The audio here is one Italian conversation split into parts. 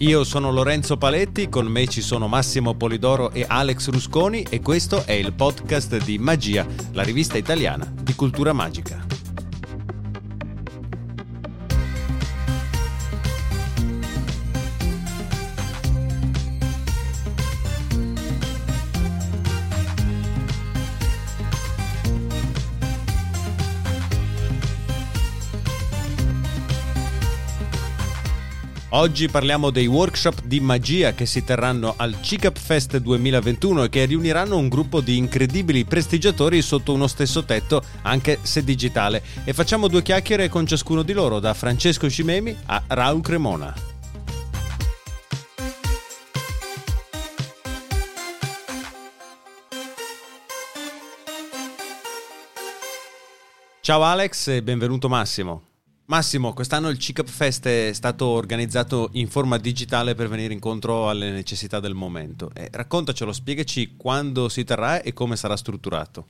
Io sono Lorenzo Paletti, con me ci sono Massimo Polidoro e Alex Rusconi e questo è il podcast di Magia, la rivista italiana di cultura magica. Oggi parliamo dei workshop di magia che si terranno al CICAP Fest 2021 e che riuniranno un gruppo di incredibili prestigiatori sotto uno stesso tetto, anche se digitale. E facciamo due chiacchiere con ciascuno di loro, da Francesco Cimemi a Raul Cremona. Ciao Alex e benvenuto Massimo. Massimo, quest'anno il CICAP Fest è stato organizzato in forma digitale per venire incontro alle necessità del momento. Eh, raccontacelo, spiegaci quando si terrà e come sarà strutturato.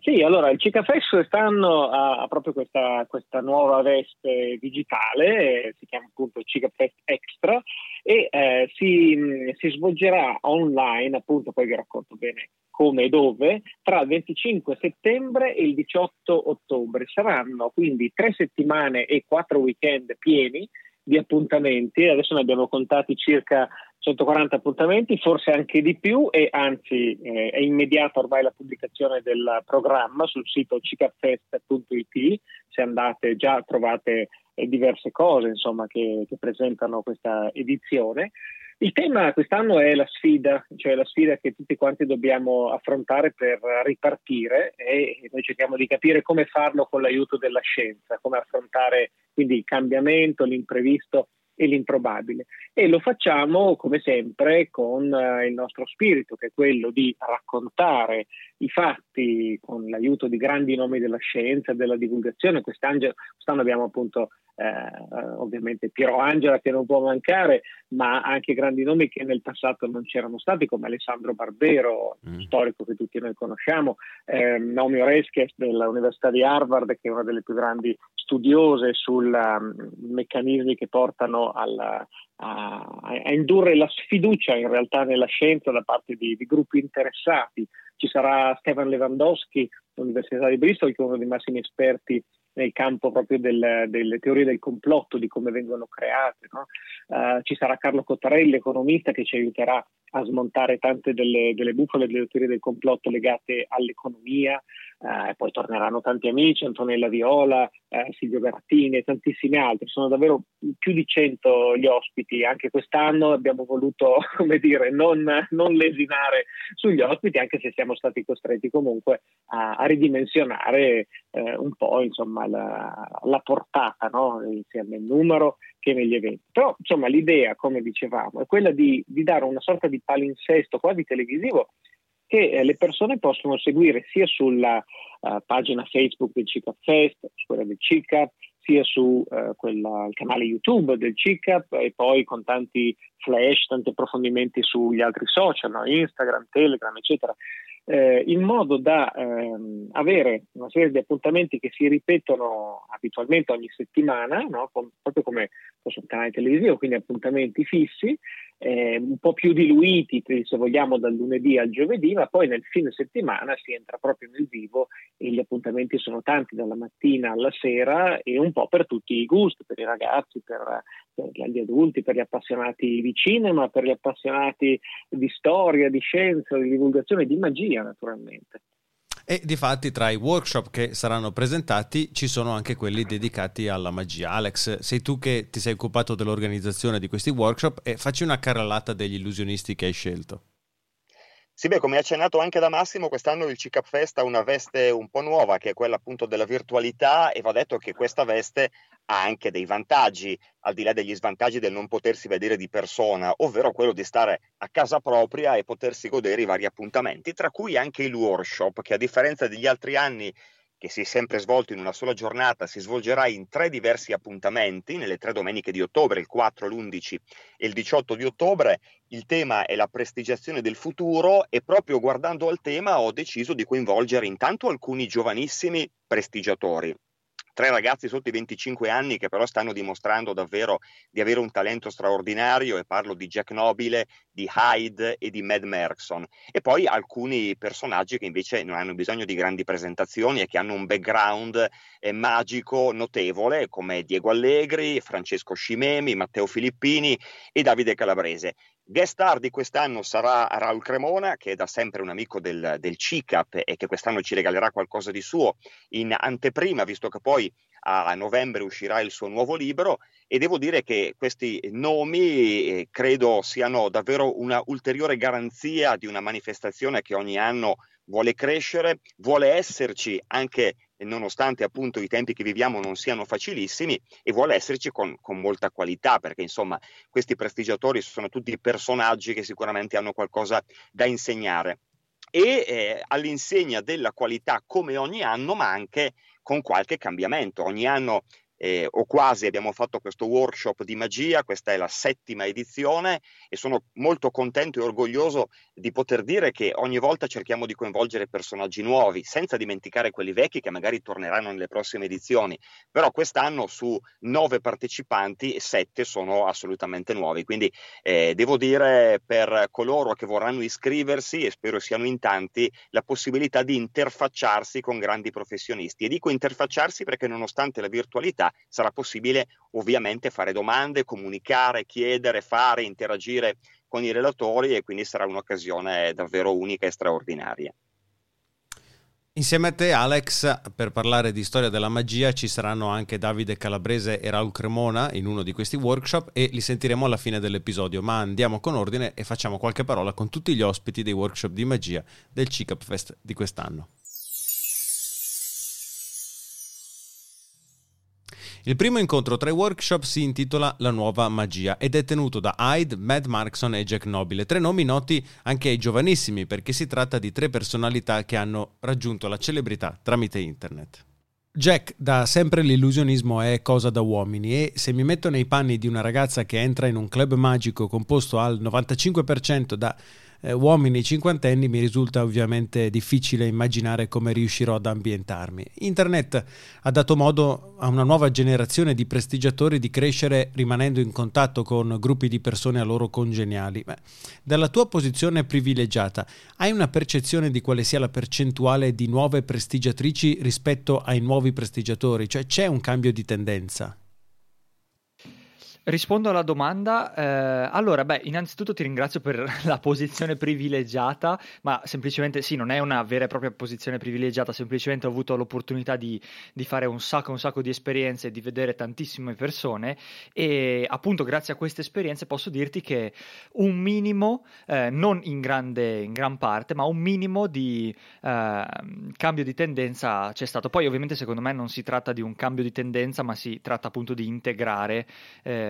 Sì, allora il CICA Fest quest'anno ha proprio questa, questa nuova veste digitale, eh, si chiama appunto CICA Fest Extra e eh, si, si, svolgerà online, appunto poi vi racconto bene come e dove, tra il 25 settembre e il 18 ottobre. Saranno quindi tre settimane e quattro weekend pieni di appuntamenti, adesso ne abbiamo contati circa 140 appuntamenti, forse anche di più e anzi eh, è immediata ormai la pubblicazione del programma sul sito cicafest.it, se andate già trovate eh, diverse cose insomma, che, che presentano questa edizione. Il tema quest'anno è la sfida, cioè la sfida che tutti quanti dobbiamo affrontare per ripartire e noi cerchiamo di capire come farlo con l'aiuto della scienza, come affrontare quindi il cambiamento, l'imprevisto e l'improbabile. E lo facciamo come sempre con uh, il nostro spirito, che è quello di raccontare i fatti con l'aiuto di grandi nomi della scienza della divulgazione. Quest'anno abbiamo appunto eh, ovviamente Piero Angela che non può mancare, ma anche grandi nomi che nel passato non c'erano stati, come Alessandro Barbero, mm. storico che tutti noi conosciamo, eh, Naomi Oreskes dell'Università di Harvard, che è una delle più grandi studiose sui um, meccanismi che portano alla, a, a, indurre la sfiducia in realtà nella scienza da parte di, di gruppi interessati. Ci sarà Stefan Lewandowski dell'Università di Bristol, che è uno dei massimi esperti nel campo proprio del, delle teorie del complotto, di come vengono create. No? Uh, ci sarà Carlo Cottarelli, economista, che ci aiuterà a smontare tante delle, delle bufale delle teorie del complotto legate all'economia, eh, poi torneranno tanti amici, Antonella Viola, eh, Silvio Garattini e tantissimi altri. Sono davvero più di cento gli ospiti. Anche quest'anno abbiamo voluto, come dire, non, non lesinare sugli ospiti, anche se siamo stati costretti comunque a, a ridimensionare eh, un po' insomma, la, la portata, no? sia nel numero che negli eventi. Però insomma l'idea, come dicevamo, è quella di, di dare una sorta di palinsesto quasi televisivo che eh, le persone possono seguire sia sulla uh, pagina Facebook del CICAP Fest, su quella del CICAP, sia sul uh, canale YouTube del CICAP e poi con tanti flash, tanti approfondimenti sugli altri social, no? Instagram, Telegram, eccetera, eh, in modo da ehm, avere una serie di appuntamenti che si ripetono abitualmente ogni settimana, no? Con, proprio come sul canale televisivo, quindi appuntamenti fissi, eh, un po' più diluiti, se vogliamo, dal lunedì al giovedì, ma poi nel fine settimana si entra proprio nel vivo e gli appuntamenti sono tanti, dalla mattina alla sera e un po' per tutti i gusti, per i ragazzi, per, per gli adulti, per gli appassionati di cinema, per gli appassionati di storia, di scienza, di divulgazione, di magia naturalmente. E di fatti tra i workshop che saranno presentati ci sono anche quelli dedicati alla magia. Alex, sei tu che ti sei occupato dell'organizzazione di questi workshop e facci una carrellata degli illusionisti che hai scelto. Sì, beh, come accennato anche da Massimo, quest'anno il CICAP Fest ha una veste un po' nuova, che è quella appunto della virtualità, e va detto che questa veste ha anche dei vantaggi, al di là degli svantaggi del non potersi vedere di persona, ovvero quello di stare a casa propria e potersi godere i vari appuntamenti, tra cui anche il workshop, che a differenza degli altri anni che si è sempre svolto in una sola giornata, si svolgerà in tre diversi appuntamenti, nelle tre domeniche di ottobre, il 4, l'11 e il 18 di ottobre. Il tema è la prestigiazione del futuro e proprio guardando al tema ho deciso di coinvolgere intanto alcuni giovanissimi prestigiatori, tre ragazzi sotto i 25 anni che però stanno dimostrando davvero di avere un talento straordinario e parlo di Jack Nobile, di Hyde e di Mad Merkson e poi alcuni personaggi che invece non hanno bisogno di grandi presentazioni e che hanno un background eh, magico notevole come Diego Allegri, Francesco Scimemi, Matteo Filippini e Davide Calabrese. Guest star di quest'anno sarà Raul Cremona, che è da sempre un amico del, del CICAP e che quest'anno ci regalerà qualcosa di suo in anteprima, visto che poi a novembre uscirà il suo nuovo libro. E devo dire che questi nomi eh, credo siano davvero una ulteriore garanzia di una manifestazione che ogni anno vuole crescere, vuole esserci anche nonostante appunto i tempi che viviamo non siano facilissimi e vuole esserci con, con, molta qualità perché insomma questi prestigiatori sono tutti personaggi che sicuramente hanno qualcosa da insegnare. E eh, all'insegna della qualità come ogni anno ma anche con qualche cambiamento. Ogni anno eh, o quasi abbiamo fatto questo workshop di magia, questa è la settima edizione e sono molto contento e orgoglioso di poter dire che ogni volta cerchiamo di coinvolgere personaggi nuovi, senza dimenticare quelli vecchi che magari torneranno nelle prossime edizioni, però quest'anno su nove partecipanti, sette sono assolutamente nuovi, quindi eh, devo dire per coloro che vorranno iscriversi, e spero siano in tanti, la possibilità di interfacciarsi con grandi professionisti. E dico interfacciarsi perché nonostante la virtualità, sarà possibile ovviamente fare domande, comunicare, chiedere, fare, interagire con i relatori e quindi sarà un'occasione davvero unica e straordinaria. Insieme a te Alex, per parlare di storia della magia ci saranno anche Davide Calabrese e Raul Cremona in uno di questi workshop e li sentiremo alla fine dell'episodio, ma andiamo con ordine e facciamo qualche parola con tutti gli ospiti dei workshop di magia del CICAP Fest di quest'anno. Il primo incontro tra i workshop si intitola La nuova magia ed è tenuto da Hyde, Matt Markson e Jack Nobile, tre nomi noti anche ai giovanissimi perché si tratta di tre personalità che hanno raggiunto la celebrità tramite internet. Jack, da sempre l'illusionismo è cosa da uomini e se mi metto nei panni di una ragazza che entra in un club magico composto al 95% da eh, uomini cinquantenni mi risulta ovviamente difficile immaginare come riuscirò ad ambientarmi. Internet ha dato modo a una nuova generazione di prestigiatori di crescere rimanendo in contatto con gruppi di persone a loro congeniali. Beh, dalla tua posizione privilegiata, hai una percezione di quale sia la percentuale di nuove prestigiatrici rispetto ai nuovi prestigiatori? Cioè c'è un cambio di tendenza? Rispondo alla domanda. Eh, allora, beh, innanzitutto ti ringrazio per la posizione privilegiata, ma semplicemente sì, non è una vera e propria posizione privilegiata, semplicemente ho avuto l'opportunità di, di fare un sacco, un sacco di esperienze, di vedere tantissime persone e appunto grazie a queste esperienze posso dirti che un minimo, eh, non in, grande, in gran parte, ma un minimo di eh, cambio di tendenza c'è stato. Poi ovviamente secondo me non si tratta di un cambio di tendenza, ma si tratta appunto di integrare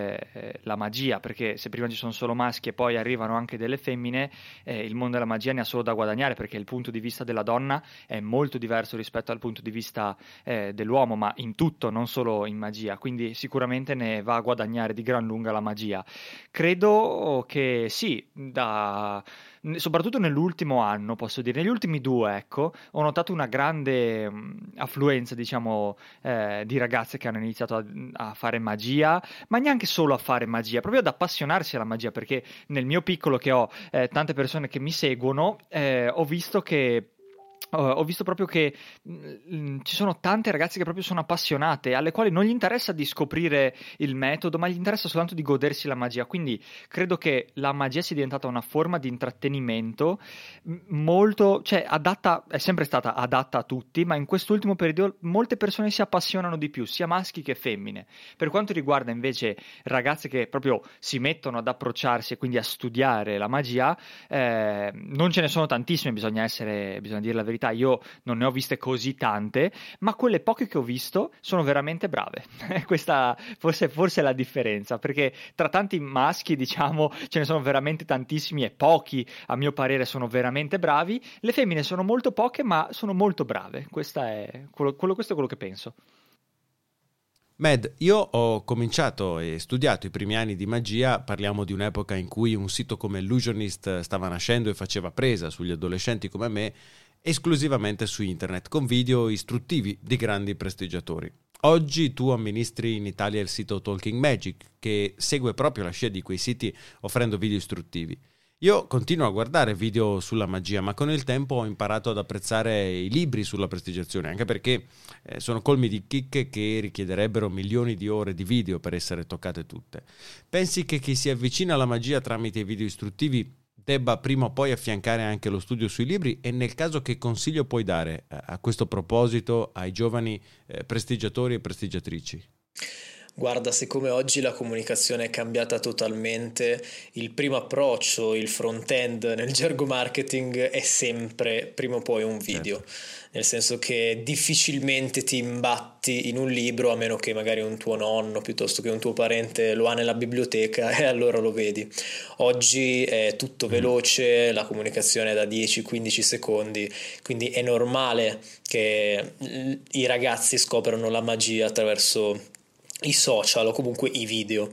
eh, la magia, perché se prima ci sono solo maschi e poi arrivano anche delle femmine, eh, il mondo della magia ne ha solo da guadagnare, perché il punto di vista della donna è molto diverso rispetto al punto di vista eh, dell'uomo, ma in tutto, non solo in magia, quindi sicuramente ne va a guadagnare di gran lunga la magia. Credo che sì, da soprattutto nell'ultimo anno, posso dire, negli ultimi due, ecco, ho notato una grande affluenza, diciamo, eh, di ragazze che hanno iniziato a, a, fare magia, ma neanche solo a fare magia, proprio ad appassionarsi alla magia, perché nel mio piccolo che ho eh, tante persone che mi seguono, eh, ho visto che ho visto proprio che mh, ci sono tante ragazze che proprio sono appassionate, alle quali non gli interessa di scoprire il metodo, ma gli interessa soltanto di godersi la magia. Quindi credo che la magia sia diventata una forma di intrattenimento molto, cioè adatta, è sempre stata adatta a tutti, ma in quest'ultimo periodo molte persone si appassionano di più, sia maschi che femmine. Per quanto riguarda invece ragazze che proprio si mettono ad approcciarsi e quindi a studiare la magia, eh, non ce ne sono tantissime, bisogna essere, bisogna dire la verità verità io non ne ho viste così tante, ma quelle poche che ho visto sono veramente brave. Questa forse, forse è la differenza, perché tra tanti maschi, diciamo, ce ne sono veramente tantissimi e pochi, a mio parere, sono veramente bravi. Le femmine sono molto poche, ma sono molto brave. È quello, quello, questo è quello che penso. Med, io ho cominciato e studiato i primi anni di magia, parliamo di un'epoca in cui un sito come Illusionist stava nascendo e faceva presa sugli adolescenti come me esclusivamente su internet con video istruttivi di grandi prestigiatori. Oggi tu amministri in Italia il sito Talking Magic, che segue proprio la scia di quei siti offrendo video istruttivi. Io continuo a guardare video sulla magia, ma con il tempo ho imparato ad apprezzare i libri sulla prestigiazione, anche perché eh, sono colmi di chicche che richiederebbero milioni di ore di video per essere toccate tutte. Pensi che chi si avvicina alla magia tramite i video istruttivi debba prima o poi affiancare anche lo studio sui libri e nel caso che consiglio puoi dare eh, a questo proposito ai giovani eh, prestigiatori e prestigiatrici? Guarda, siccome oggi la comunicazione è cambiata totalmente, il primo approccio, il front-end nel gergo marketing è sempre prima o poi un video. Certo. Nel senso che difficilmente ti imbatti in un libro a meno che magari un tuo nonno piuttosto che un tuo parente lo ha nella biblioteca e allora lo vedi. Oggi è tutto mm. veloce, la comunicazione è da 10-15 secondi, quindi è normale che i ragazzi scoprano la magia attraverso i social o comunque i video.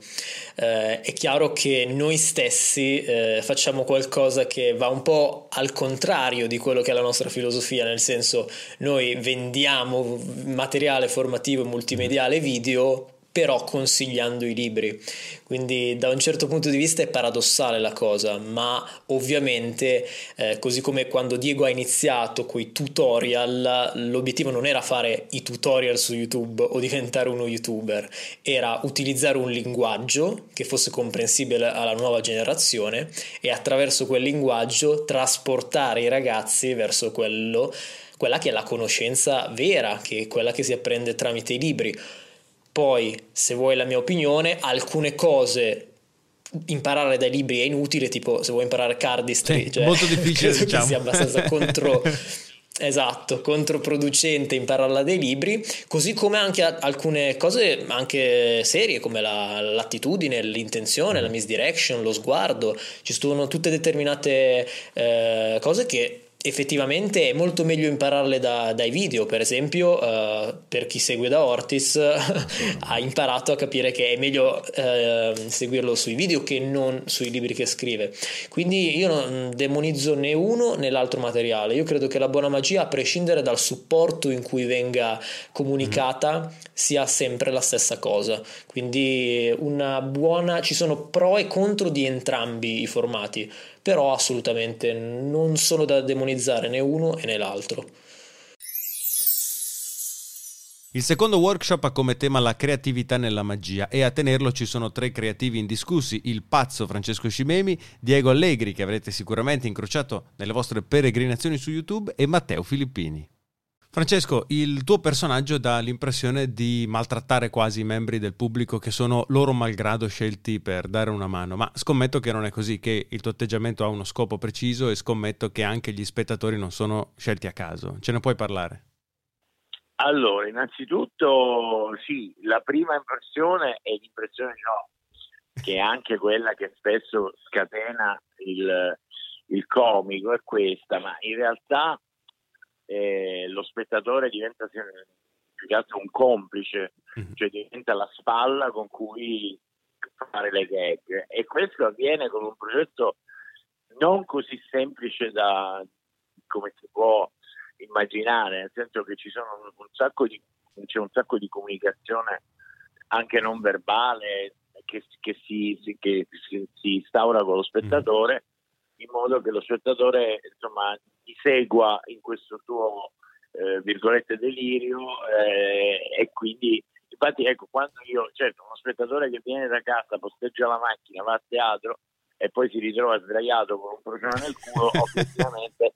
Eh, è chiaro che noi stessi eh, facciamo qualcosa che va un po' al contrario di quello che è la nostra filosofia, nel senso noi vendiamo materiale formativo e multimediale video però consigliando i libri. Quindi da un certo punto di vista è paradossale la cosa, ma ovviamente eh, così come quando Diego ha iniziato quei tutorial, l'obiettivo non era fare i tutorial su YouTube o diventare uno youtuber, era utilizzare un linguaggio che fosse comprensibile alla nuova generazione e attraverso quel linguaggio trasportare i ragazzi verso quello, quella che è la conoscenza vera, che è quella che si apprende tramite i libri poi, se vuoi la mia opinione, alcune cose imparare dai libri è inutile, tipo se vuoi imparare cardistry, sì, cioè, molto difficile, credo diciamo. che sia abbastanza contro Esatto, controproducente impararla dai libri, così come anche alcune cose anche serie come la, l'attitudine, l'intenzione, la misdirection, lo sguardo, ci sono tutte determinate eh, cose che effettivamente è molto meglio impararle da, dai video, per esempio uh, per chi segue da Ortis ha imparato a capire che è meglio uh, seguirlo sui video che non sui libri che scrive. Quindi io non demonizzo né uno né l'altro materiale, io credo che la buona magia, a prescindere dal supporto in cui venga comunicata, sia sempre la stessa cosa. Quindi una buona, ci sono pro e contro di entrambi i formati però assolutamente non sono da demonizzare né uno né l'altro. Il secondo workshop ha come tema la creatività nella magia e a tenerlo ci sono tre creativi indiscussi, il pazzo Francesco Scimemi, Diego Allegri che avrete sicuramente incrociato nelle vostre peregrinazioni su YouTube e Matteo Filippini. Francesco, il tuo personaggio dà l'impressione di maltrattare quasi i membri del pubblico che sono loro malgrado scelti per dare una mano, ma scommetto che non è così, che il tuo atteggiamento ha uno scopo preciso e scommetto che anche gli spettatori non sono scelti a caso. Ce ne puoi parlare? Allora, innanzitutto sì, la prima impressione è l'impressione no, che è anche quella che spesso scatena il, il comico, è questa, ma in realtà eh, lo spettatore diventa più che altro un complice, mm-hmm. cioè diventa la spalla con cui fare le gag e questo avviene con un progetto non così semplice da come si può immaginare, nel senso che ci sono un sacco di, c'è un sacco di comunicazione anche non verbale che, che, si, che si, si, instaura con lo spettatore in modo che lo spettatore insomma ti segua in questo tuo eh, virgolette delirio eh, e quindi infatti ecco quando io certo uno spettatore che viene da casa posteggia la macchina va a teatro e poi si ritrova sdraiato con un procione nel culo ovviamente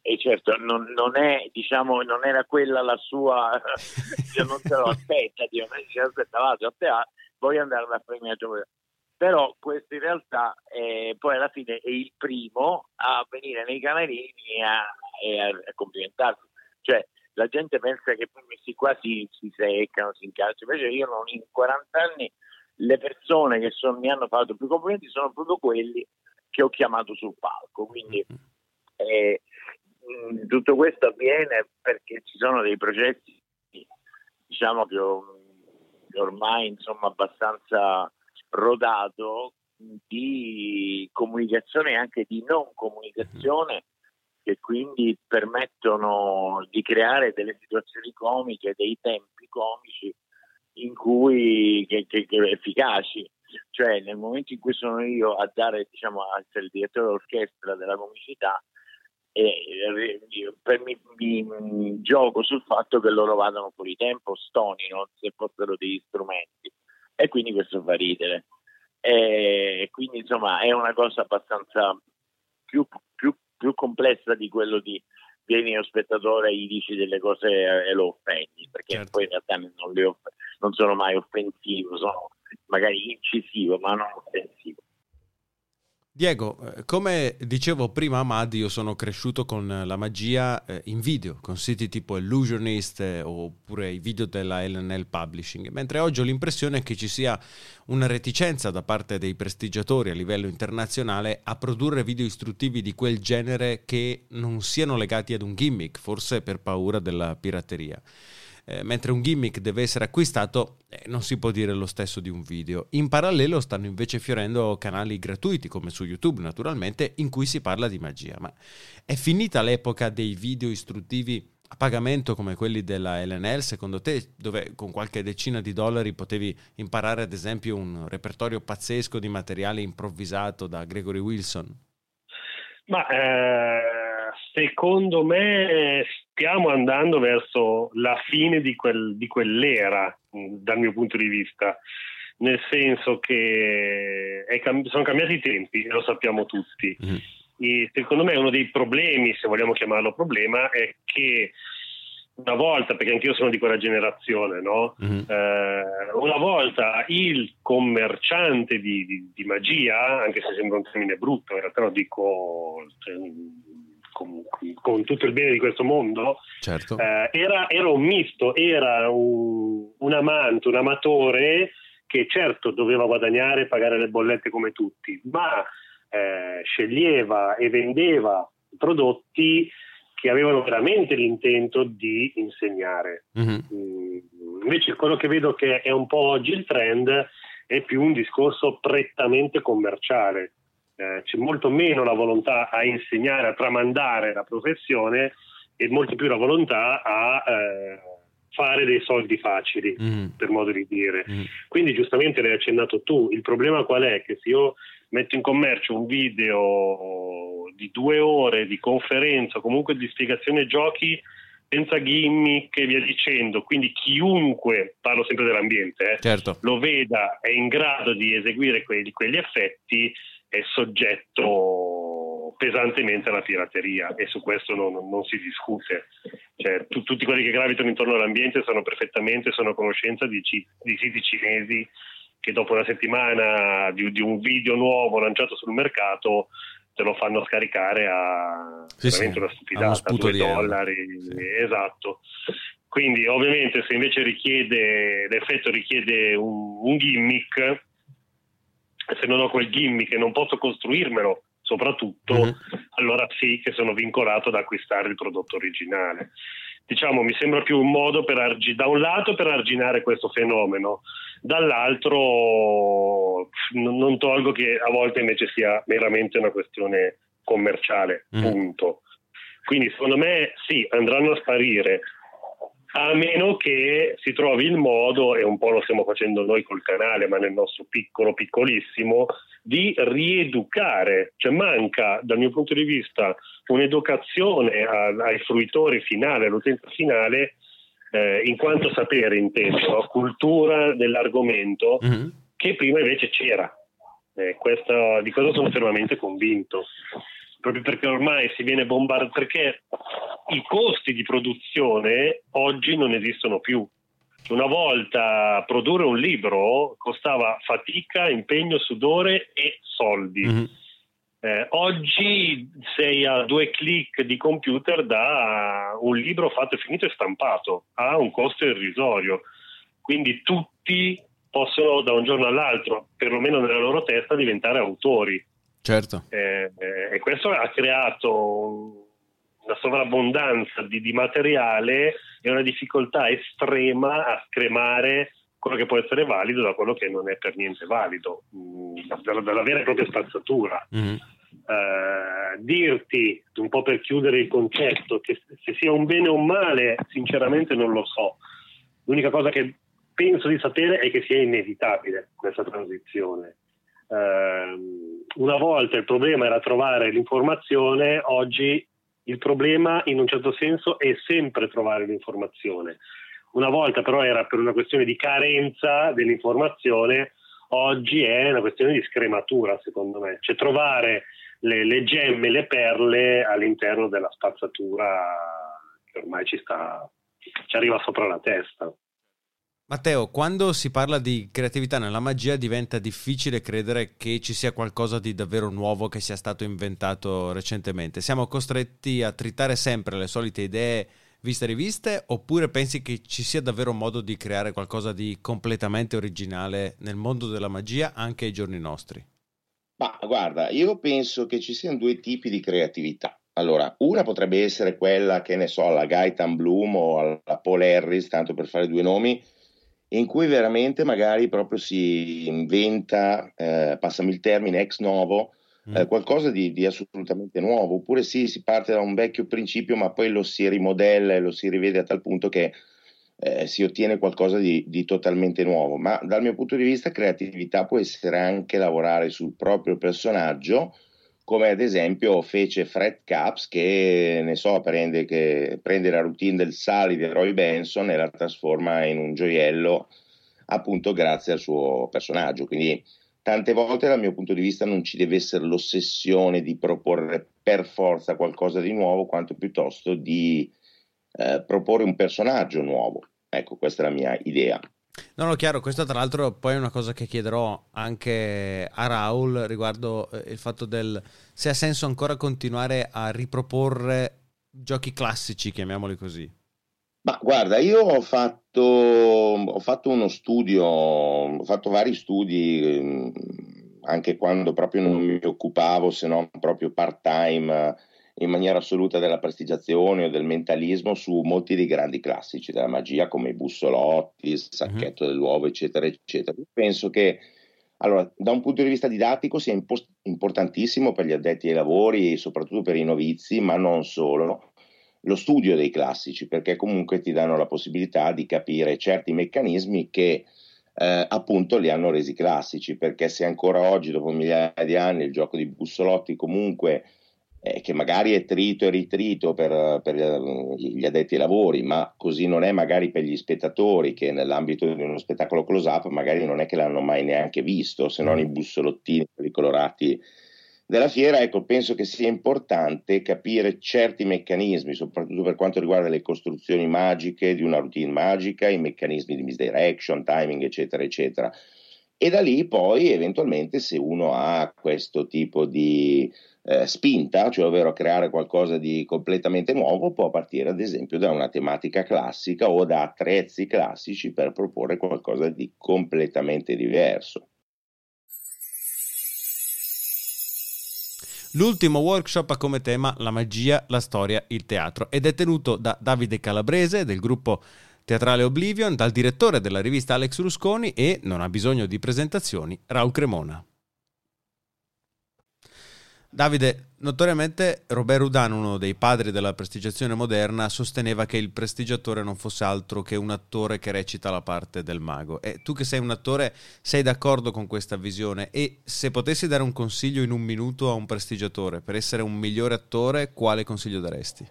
e certo non, non, è diciamo non era quella la sua non se lo aspetta Dio, si aspettava a teatro voglio andare a premiato però questo in realtà eh, poi alla fine è il primo a venire nei camerini e a, a, a complimentarsi. Cioè, la gente pensa che questi qua si, si seccano, si incalzano, invece io non in 40 anni le persone che sono, mi hanno fatto più complimenti sono proprio quelli che ho chiamato sul palco. Quindi eh, tutto questo avviene perché ci sono dei processi, diciamo che, che ormai insomma abbastanza rodato di comunicazione e anche di non comunicazione che quindi permettono di creare delle situazioni comiche, dei tempi comici in cui che, che, che efficaci. Cioè, nel momento in cui sono io a dare, diciamo, a essere il direttore d'orchestra della comicità, e per, mi, mi, gioco sul fatto che loro vadano fuori tempo, stonino se fossero degli strumenti e quindi questo fa ridere e quindi insomma è una cosa abbastanza più, più, più complessa di quello di vieni lo spettatore e gli dici delle cose e lo offendi perché certo. poi in realtà non, off- non sono mai offensivo sono magari incisivo ma non offensivo Diego, eh, come dicevo prima a Mad, io sono cresciuto con la magia eh, in video, con siti tipo Illusionist eh, oppure i video della LNL Publishing, mentre oggi ho l'impressione che ci sia una reticenza da parte dei prestigiatori a livello internazionale a produrre video istruttivi di quel genere che non siano legati ad un gimmick, forse per paura della pirateria eh, mentre un gimmick deve essere acquistato, eh, non si può dire lo stesso di un video. In parallelo stanno invece fiorendo canali gratuiti, come su YouTube naturalmente, in cui si parla di magia. Ma è finita l'epoca dei video istruttivi a pagamento come quelli della LNL, secondo te, dove con qualche decina di dollari potevi imparare ad esempio un repertorio pazzesco di materiale improvvisato da Gregory Wilson? Ma eh secondo me stiamo andando verso la fine di, quel, di quell'era, dal mio punto di vista, nel senso che cam- sono cambiati i tempi, lo sappiamo tutti. Mm. E secondo me uno dei problemi, se vogliamo chiamarlo problema, è che una volta, perché anch'io sono di quella generazione, no? mm-hmm. eh, una volta il commerciante di, di, di, magia, anche se sembra un termine brutto, in realtà lo dico cioè, con, con, tutto il bene di questo mondo, certo. eh, era, era, un misto, era un, un, amante, un amatore che certo doveva guadagnare e pagare le bollette come tutti, ma eh, sceglieva e vendeva prodotti che avevano veramente l'intento di insegnare. Mm-hmm. Invece quello che vedo che è un po' oggi il trend è più un discorso prettamente commerciale eh, c'è molto meno la volontà a insegnare, a tramandare la professione e molto più la volontà a eh, fare dei soldi facili, mm. per modo di dire. Mm. Quindi giustamente l'hai accennato tu, il problema qual è? Che se io metto in commercio un video di due ore di conferenza, comunque di spiegazione giochi, senza gimmick e via dicendo, quindi chiunque, parlo sempre dell'ambiente, eh, certo. lo veda è in grado di eseguire quegli, quegli effetti, è soggetto pesantemente alla pirateria e su questo non, non si discute. Cioè, tu, tutti quelli che gravitano intorno all'ambiente sanno perfettamente, sono a conoscenza di, di siti cinesi che dopo una settimana di, di, un video nuovo lanciato sul mercato te lo fanno scaricare a sì, veramente sì, una stupidata, 2 dollari, sì. esatto. Quindi ovviamente se invece richiede, l'effetto richiede un, un gimmick, se non ho quel gimmick e non posso costruirmelo soprattutto, mm-hmm. allora sì che sono vincolato ad acquistare il prodotto originale. Diciamo, mi sembra più un modo per argi- da un lato per arginare questo fenomeno, dall'altro n- non tolgo che a volte invece sia meramente una questione commerciale, mm. punto. Quindi secondo me sì, andranno a sparire, a meno che si trovi il modo, e un po' lo stiamo facendo noi col canale, ma nel nostro piccolo, piccolissimo, di rieducare. Cioè manca, dal mio punto di vista, un'educazione ai fruitori finali, all'utenza finale, eh, in quanto sapere intendo, cultura dell'argomento, mm-hmm. che prima invece c'era. Eh, questo, di questo sono fermamente convinto proprio perché ormai si viene bombardato, perché i costi di produzione oggi non esistono più. Una volta produrre un libro costava fatica, impegno, sudore e soldi. Mm-hmm. Eh, oggi sei a due clic di computer da un libro fatto e finito e stampato, ha un costo irrisorio. Quindi tutti possono da un giorno all'altro, perlomeno nella loro testa, diventare autori. Certo. Eh, eh, e questo ha creato una sovrabbondanza di, di, materiale e una difficoltà estrema a scremare quello che può essere valido da quello che non è per niente valido, mh, mm, dalla, dalla, vera e propria spazzatura. Mm-hmm. Uh, dirti, un po' per chiudere il concetto, che se sia un bene o un male, sinceramente non lo so. L'unica cosa che penso di sapere è che sia inevitabile questa transizione. Eh, una volta il problema era trovare l'informazione, oggi il problema in un certo senso è sempre trovare l'informazione. Una volta però era per una questione di carenza dell'informazione, oggi è una questione di scrematura secondo me, cioè trovare le, le gemme, le perle all'interno della spazzatura che ormai ci sta, ci arriva sopra la testa. Matteo, quando si parla di creatività nella magia diventa difficile credere che ci sia qualcosa di davvero nuovo che sia stato inventato recentemente. Siamo costretti a tritare sempre le solite idee viste e riviste oppure pensi che ci sia davvero modo di creare qualcosa di completamente originale nel mondo della magia anche ai giorni nostri? Ma guarda, io penso che ci siano due tipi di creatività. Allora, una potrebbe essere quella che ne so, alla Gaetan Bloom o alla Paul Harris, tanto per fare due nomi, in cui veramente magari proprio si inventa, eh, passami il termine, ex novo, mm. eh, qualcosa di, di, assolutamente nuovo, oppure sì, si parte da un vecchio principio ma poi lo si rimodella e lo si rivede a tal punto che eh, si ottiene qualcosa di, di, totalmente nuovo. Ma dal mio punto di vista creatività può essere anche lavorare sul proprio personaggio, come ad esempio fece Fred Caps che ne so, prende, che prende la routine del Sally di Roy Benson e la trasforma in un gioiello appunto grazie al suo personaggio. Quindi tante volte dal mio punto di vista non ci deve essere l'ossessione di proporre per forza qualcosa di nuovo, quanto piuttosto di eh, proporre un personaggio nuovo. Ecco, questa è la mia idea. No, no, chiaro, questo tra l'altro poi è una cosa che chiederò anche a Raul riguardo eh, il fatto del se ha senso ancora continuare a riproporre giochi classici, chiamiamoli così. Ma guarda, io ho fatto, ho fatto uno studio, ho fatto vari studi ehm, anche quando proprio non mi occupavo, se non proprio part time in maniera assoluta della prestigiazione o del mentalismo su molti dei grandi classici della magia come i bussolotti, il sacchetto uh-huh. dell'uovo, eccetera, eccetera. Penso che allora, da un punto di vista didattico sia impost- importantissimo per gli addetti ai lavori e soprattutto per i novizi, ma non solo, lo studio dei classici, perché comunque ti danno la possibilità di capire certi meccanismi che eh, appunto li hanno resi classici, perché se ancora oggi, dopo migliaia di anni, il gioco di bussolotti comunque eh, che magari è trito e ritrito per, per, gli addetti ai lavori, ma così non è magari per gli spettatori che nell'ambito di uno spettacolo close-up magari non è che l'hanno mai neanche visto, se non i bussolottini colorati della fiera. Ecco, penso che sia importante capire certi meccanismi, soprattutto per quanto riguarda le costruzioni magiche di una routine magica, i meccanismi di misdirection, timing, eccetera, eccetera. E da lì poi eventualmente se uno ha questo tipo di eh, spinta, cioè ovvero creare qualcosa di completamente nuovo, può partire ad esempio da una tematica classica o da attrezzi classici per proporre qualcosa di completamente diverso. L'ultimo workshop ha come tema la magia, la storia, il teatro ed è tenuto da Davide Calabrese del gruppo teatrale Oblivion, dal direttore della rivista Alex Rusconi e, non ha bisogno di presentazioni, Raul Cremona. Davide, notoriamente Robert Houdin, uno dei padri della prestigiazione moderna, sosteneva che il prestigiatore non fosse altro che un attore che recita la parte del mago. E tu che sei un attore sei d'accordo con questa visione? E se potessi dare un consiglio in un minuto a un prestigiatore per essere un migliore attore, quale consiglio daresti?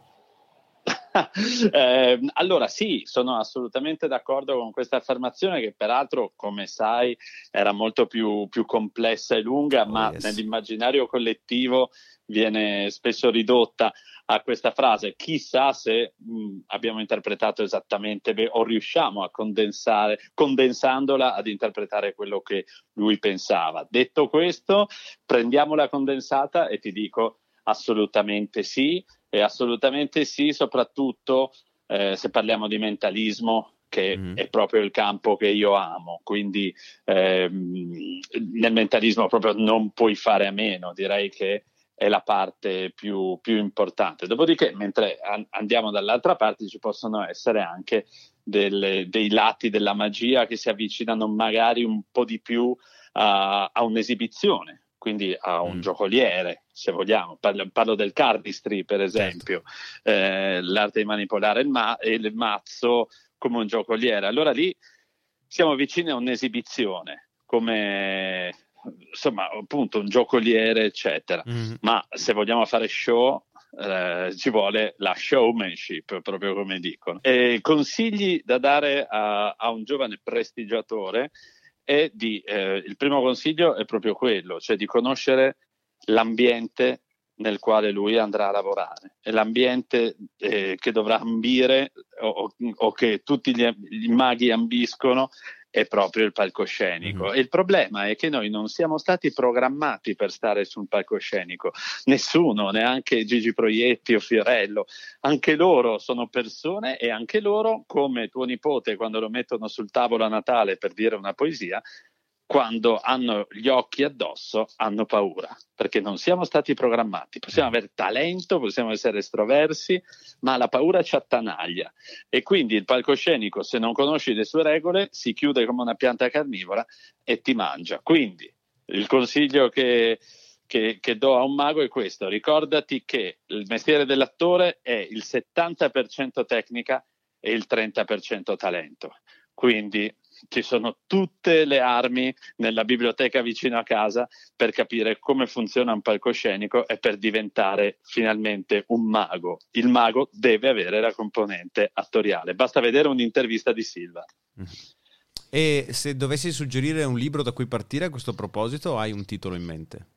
eh, allora sì, sono assolutamente d'accordo con questa affermazione che peraltro, come sai, era molto più, più complessa e lunga, oh, ma yes. nell'immaginario collettivo viene spesso ridotta a questa frase. Chissà se mh, abbiamo interpretato esattamente bene o riusciamo a condensare, condensandola ad interpretare quello che lui pensava. Detto questo, prendiamo la condensata e ti dico assolutamente sì. E assolutamente sì, soprattutto eh, se parliamo di mentalismo, che mm. è proprio il campo che io amo. Quindi ehm, nel mentalismo proprio non puoi fare a meno, direi che è la parte più, più importante. Dopodiché, mentre an- andiamo dall'altra parte, ci possono essere anche delle, dei lati della magia che si avvicinano magari un po' di più a, a un'esibizione quindi a un mm. giocoliere, se vogliamo. Parlo, parlo, del cardistry, per certo. esempio, certo. eh, l'arte di manipolare il, ma- il, mazzo come un giocoliere. Allora lì siamo vicini a un'esibizione, come insomma, appunto un giocoliere, eccetera. Mm. Ma se vogliamo fare show, eh, ci vuole la showmanship, proprio come dicono. E consigli da dare a, a un giovane prestigiatore è di, eh, il primo consiglio è proprio quello, cioè di conoscere l'ambiente nel quale lui andrà a lavorare e l'ambiente eh, che dovrà ambire o, o che tutti gli, gli, maghi ambiscono è proprio il palcoscenico. Mm. E il problema è che noi non siamo stati programmati per stare sul palcoscenico, nessuno, neanche Gigi Proietti o Fiorello. Anche loro sono persone e anche loro, come tuo nipote quando lo mettono sul tavolo a Natale per dire una poesia, quando hanno gli occhi addosso hanno paura, perché non siamo stati programmati. Possiamo avere talento, possiamo essere estroversi, ma la paura ci attanaglia e quindi il palcoscenico, se non conosci le sue regole, si chiude come una pianta carnivora e ti mangia. Quindi il consiglio che, che, che do a un mago è questo, ricordati che il mestiere dell'attore è il 70% tecnica e il 30% talento. Quindi ci sono tutte le armi nella biblioteca vicino a casa per capire come funziona un palcoscenico e per diventare finalmente un mago. Il mago deve avere la componente attoriale. Basta vedere un'intervista di Silva. E se dovessi suggerire un libro da cui partire a questo proposito, hai un titolo in mente?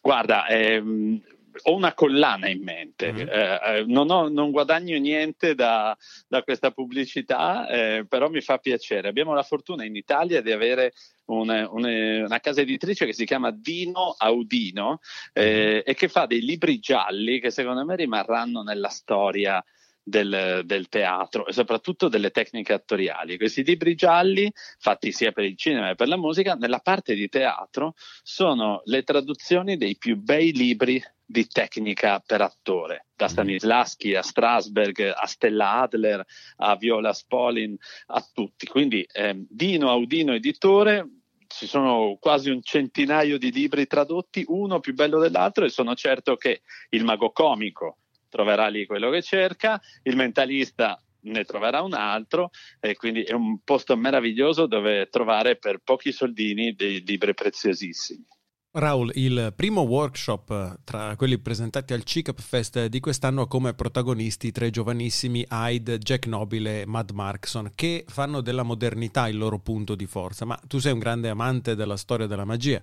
Guarda, ehm, ho una collana in mente, mm-hmm. eh, non, ho, non, guadagno niente da, da questa pubblicità, eh, però mi fa piacere. Abbiamo la fortuna in Italia di avere una, una, una casa editrice che si chiama Dino Audino eh, e che fa dei libri gialli che secondo me rimarranno nella storia del, del, teatro e soprattutto delle tecniche attoriali. Questi libri gialli, fatti sia per il cinema che per la musica, nella parte di teatro sono le traduzioni dei più bei libri di tecnica per attore, da mm. Stanislaschi a Strasberg, a Stella Adler, a Viola Spolin, a tutti. Quindi eh, Dino Audino Editore ci sono quasi un centinaio di libri tradotti, uno più bello dell'altro, e sono certo che il mago comico troverà lì quello che cerca, il mentalista ne troverà un altro e quindi è un posto meraviglioso dove trovare per pochi soldini dei libri preziosissimi. Raul, il primo workshop tra quelli presentati al CICAP Fest di quest'anno ha come protagonisti tre giovanissimi Hyde, Jack Nobile e Mad Markson che fanno della modernità il loro punto di forza, ma tu sei un grande amante della storia della magia.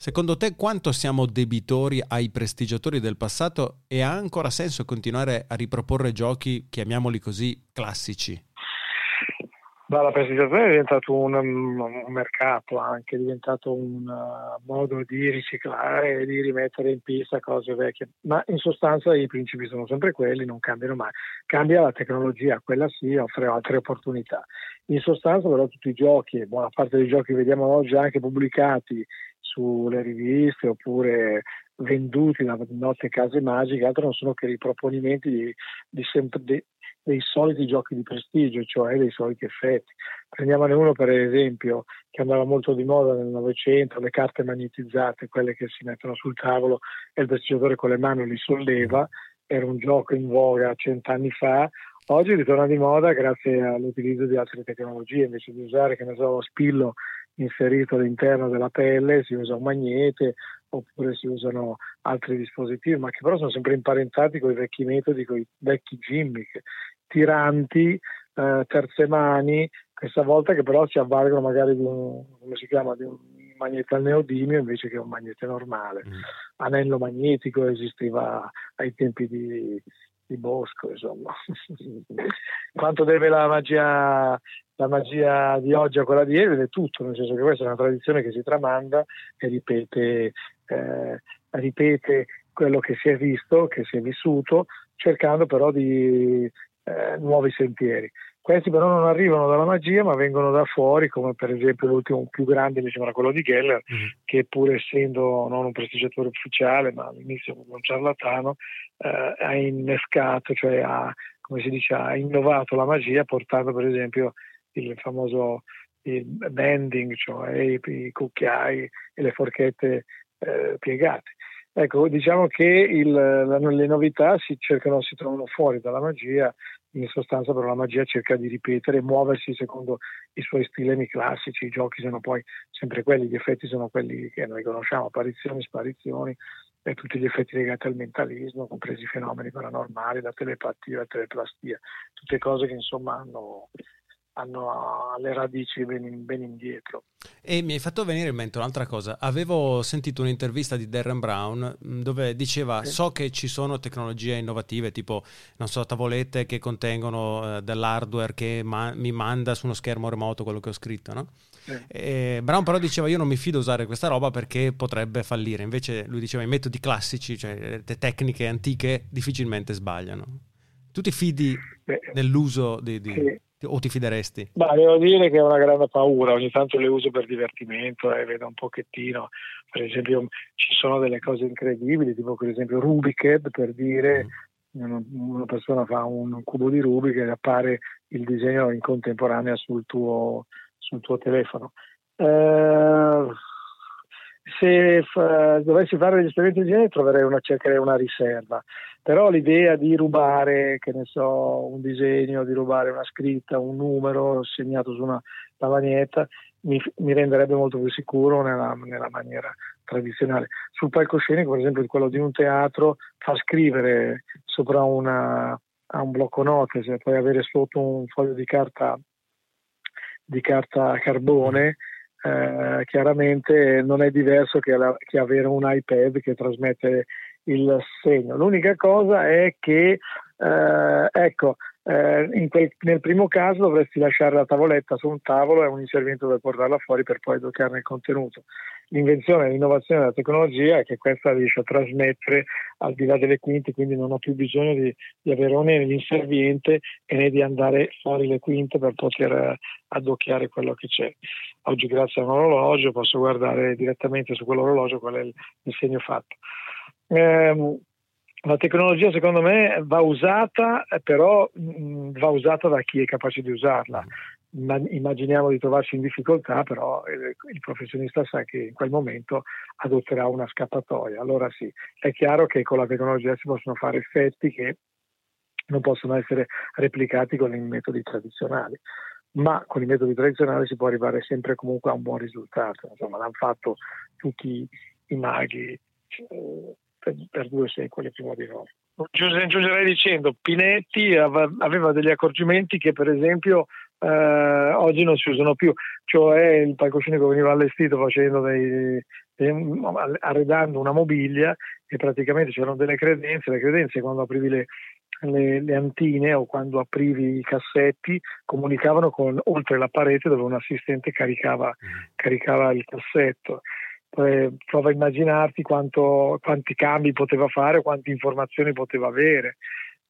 Secondo te quanto siamo debitori ai prestigiatori del passato e ha ancora senso continuare a riproporre giochi, chiamiamoli così, classici? Beh, la prestigiazione è diventato un, un, mercato anche, è diventato un uh, modo di riciclare e di rimettere in pista cose vecchie, ma in sostanza i principi sono sempre quelli, non cambiano mai. Cambia la tecnologia, quella sì, offre altre opportunità. In sostanza però tutti i giochi, buona parte dei giochi che vediamo oggi anche pubblicati sulle riviste oppure venduti da notte case magiche, altro non sono che riproponimenti di, di, sempre, di, dei soliti giochi di prestigio, cioè dei soliti effetti. Prendiamone uno per esempio che andava molto di moda nel Novecento, le carte magnetizzate, quelle che si mettono sul tavolo e il prestigiatore con le mani li solleva, era un gioco in voga cent'anni fa, oggi ritorna di moda grazie all'utilizzo di altre tecnologie, invece di usare che ne so, lo spillo inserito all'interno della pelle, si usa un magnete oppure si usano altri dispositivi, ma che però sono sempre imparentati con i vecchi metodi, con i vecchi gimmick, tiranti, eh, terze mani, questa volta che però si avvalgono magari di un, come si chiama, di un magnete al neodimio invece che un magnete normale. Mm. Anello magnetico esisteva ai tempi di, di Bosco, insomma. Quanto deve la magia, la magia di oggi a quella di ieri? È tutto, nel senso che questa è una tradizione che si tramanda e ripete, eh, ripete quello che si è visto, che si è vissuto, cercando però di eh, nuovi sentieri. Questi però non arrivano dalla magia ma vengono da fuori, come per esempio l'ultimo più grande mi sembra quello di Geller, mm-hmm. che pur essendo non un prestigiatore ufficiale ma all'inizio un ciarlatano, eh, ha innescato, cioè ha, come si dice, ha innovato la magia portando per esempio il famoso il bending, cioè i, i cucchiai e le forchette eh, piegate. Ecco, diciamo che il, le novità si cercano, si trovano fuori dalla magia in sostanza però la magia cerca di ripetere, muoversi secondo i suoi stilemi classici, i giochi sono poi sempre quelli, gli effetti sono quelli che noi conosciamo, apparizioni, sparizioni e tutti gli effetti legati al mentalismo, compresi i fenomeni paranormali, la telepatia, la teleplastia, tutte cose che insomma hanno hanno le radici ben, ben, indietro. E mi hai fatto venire in mente un'altra cosa. Avevo sentito un'intervista di Darren Brown dove diceva: sì. So che ci sono tecnologie innovative, tipo, non so, tavolette che contengono uh, dell'hardware che ma- mi manda su uno schermo remoto quello che ho scritto, no? Sì. Brown però diceva: Io non mi fido usare questa roba perché potrebbe fallire. Invece lui diceva: I metodi classici, cioè le tecniche antiche, difficilmente sbagliano. Tu ti fidi Beh, nell'uso di. di... Sì o ti fideresti? Beh, devo dire che ho una grande paura, ogni tanto le uso per divertimento e vedo un pochettino, per esempio ci sono delle cose incredibili, tipo per esempio Rubiked per dire mm. una persona fa un cubo di Rubik e appare il disegno in contemporanea sul tuo, sul tuo telefono. Eh, se f- dovessi fare degli esperimenti di genere troverei una, cercherei una riserva, però l'idea di rubare, che ne so, un disegno, di rubare una scritta, un numero segnato su una lavagnetta, mi, mi renderebbe molto più sicuro nella, nella, maniera tradizionale. Sul palcoscenico, per esempio, quello di un teatro, fa scrivere sopra una, a un blocco note, se poi avere sotto un foglio di carta, di carta carbone eh, chiaramente non è diverso che, la, che, avere un iPad che trasmette il segno. L'unica cosa è che, eh, ecco, eh, quel, nel primo caso dovresti lasciare la tavoletta su un tavolo e un inserviente dove portarla fuori per poi bloccarne il contenuto. L'invenzione e l'innovazione della tecnologia è che questa riesce a trasmettere al di là delle quinte, quindi non ho più bisogno di, di avere né l'inserviente né di andare fuori le quinte per poter eh, addocchiare quello che c'è. Oggi grazie a un orologio posso guardare direttamente su quell'orologio qual è il, il segno fatto. Eh, la tecnologia secondo me va usata, però mh, va usata da chi è capace di usarla. Immaginiamo di trovarsi in difficoltà, però eh, il professionista sa che in quel momento adotterà una scappatoia. Allora sì, è chiaro che con la tecnologia si possono fare effetti che non possono essere replicati con i metodi tradizionali ma con i metodi tradizionali si può arrivare sempre comunque a un buon risultato. Insomma, l'hanno fatto tutti i maghi eh, per, per, due secoli prima di noi. Aggiungerei dicendo, Pinetti aveva degli accorgimenti che per esempio eh, oggi non si usano più, cioè il palcoscenico veniva allestito facendo dei, dei, arredando una mobilia e praticamente c'erano delle credenze, le credenze quando aprivi le, le, le, antine o quando aprivi i cassetti comunicavano con oltre la parete dove un assistente caricava, caricava il cassetto. Poi prova a immaginarti quanto, quanti cambi poteva fare, quante informazioni poteva avere.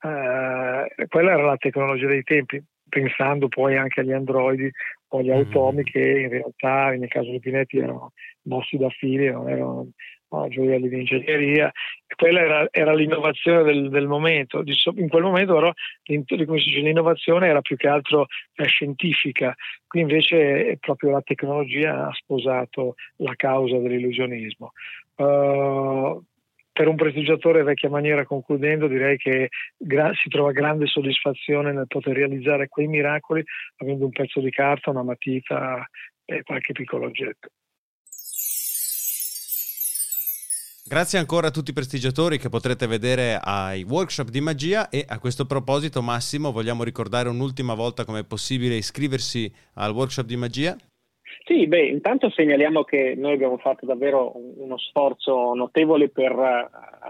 Eh, quella era la tecnologia dei tempi, pensando poi anche agli androidi o agli automi che in realtà nel caso di Pinetti erano mossi da fili, non erano no, gioielli di ingegneria, quella era, era l'innovazione del, del, momento. In quel momento però l'innovazione era più che altro eh, scientifica, qui invece proprio la tecnologia ha sposato la causa dell'illusionismo. Uh, per un prestigiatore vecchia maniera, concludendo, direi che gra- si trova grande soddisfazione nel poter realizzare quei miracoli avendo un pezzo di carta, una matita e qualche piccolo oggetto. Grazie ancora a tutti i prestigiatori che potrete vedere ai workshop di magia e a questo proposito Massimo vogliamo ricordare un'ultima volta come è possibile iscriversi al workshop di magia? Sì, beh, intanto segnaliamo che noi abbiamo fatto davvero uno sforzo notevole per eh,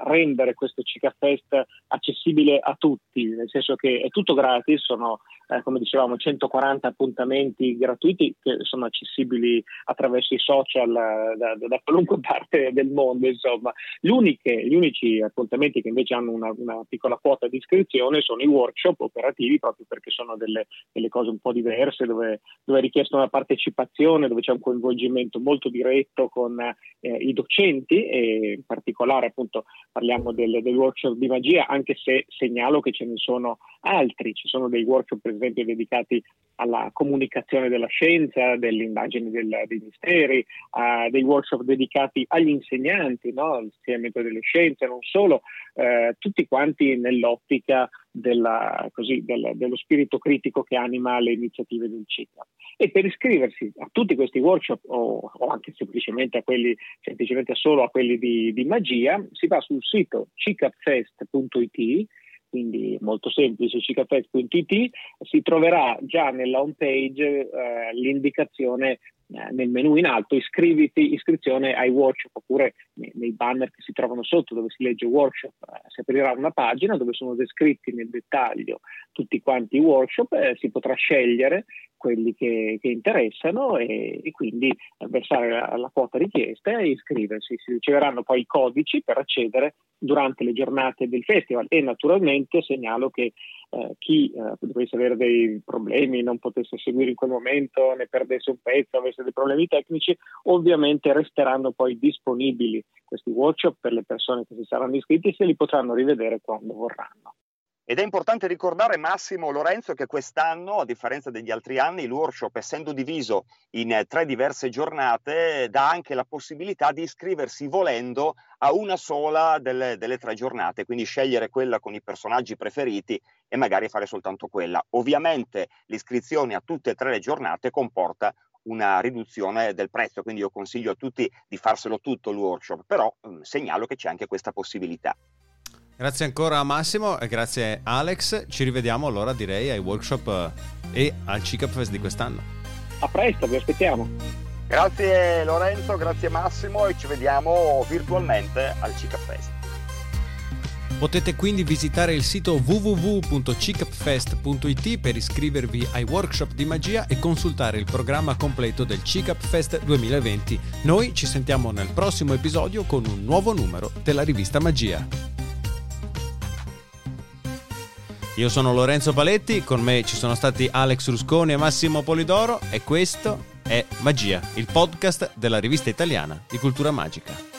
rendere questo Cica Fest accessibile a tutti, nel senso che è tutto gratis, sono eh, come dicevamo 140 appuntamenti gratuiti che sono accessibili attraverso i social eh, da, da, qualunque parte del mondo, insomma. gli unici appuntamenti che invece hanno una, una, piccola quota di iscrizione sono i workshop operativi, proprio perché sono delle, delle cose un po' diverse, dove, dove è richiesta una partecipazione, dove c'è un coinvolgimento molto diretto con eh, i docenti e in particolare appunto parliamo del, del workshop di magia, anche se segnalo che ce ne sono altri, ci sono dei workshop per esempio dedicati alla comunicazione della scienza, delle indagini del, dei misteri, uh, dei workshop dedicati agli insegnanti, no? all'insegnamento delle scienze, non solo, uh, tutti quanti nell'ottica della, così, del, dello spirito critico che anima le iniziative del CICAP. E per iscriversi a tutti questi workshop o, o anche semplicemente a quelli, semplicemente solo a quelli di, di magia, si va sul sito cicapfest.it quindi molto semplice, cicafest.it, si troverà già nella home page eh, l'indicazione nel menu in alto iscriviti, iscrizione ai workshop oppure nei, banner che si trovano sotto dove si legge workshop eh, si aprirà una pagina dove sono descritti nel dettaglio tutti quanti i workshop e si potrà scegliere quelli che, che interessano e, e, quindi versare la, la quota richiesta e iscriversi. Si riceveranno poi i codici per accedere durante le giornate del festival e naturalmente segnalo che eh, chi eh, dovesse avere dei problemi, non potesse seguire in quel momento, ne perdesse un pezzo, avesse dei problemi tecnici, ovviamente resteranno poi disponibili questi workshop per le persone che si saranno iscritti e se li potranno rivedere quando vorranno. Ed è importante ricordare, Massimo Lorenzo, che quest'anno, a differenza degli altri anni, il workshop, essendo diviso in tre diverse giornate, dà anche la possibilità di iscriversi volendo a una sola delle, delle tre giornate, quindi scegliere quella con i personaggi preferiti e magari fare soltanto quella. Ovviamente l'iscrizione a tutte e tre le giornate comporta una riduzione del prezzo, quindi io consiglio a tutti di farselo tutto il workshop, però mh, segnalo che c'è anche questa possibilità. Grazie ancora a Massimo e grazie Alex. Ci rivediamo allora direi ai workshop eh, e al CICAP Fest di quest'anno. A presto, vi aspettiamo. Grazie Lorenzo, grazie Massimo e ci vediamo virtualmente al CICAP Fest. Potete quindi visitare il sito www.cicapfest.it per iscrivervi ai workshop di magia e consultare il programma completo del CICAP Fest 2020. Noi ci sentiamo nel prossimo episodio con un nuovo numero della rivista Magia. Io sono Lorenzo Paletti, con me ci sono stati Alex Rusconi e Massimo Polidoro e questo è Magia, il podcast della rivista italiana di cultura magica.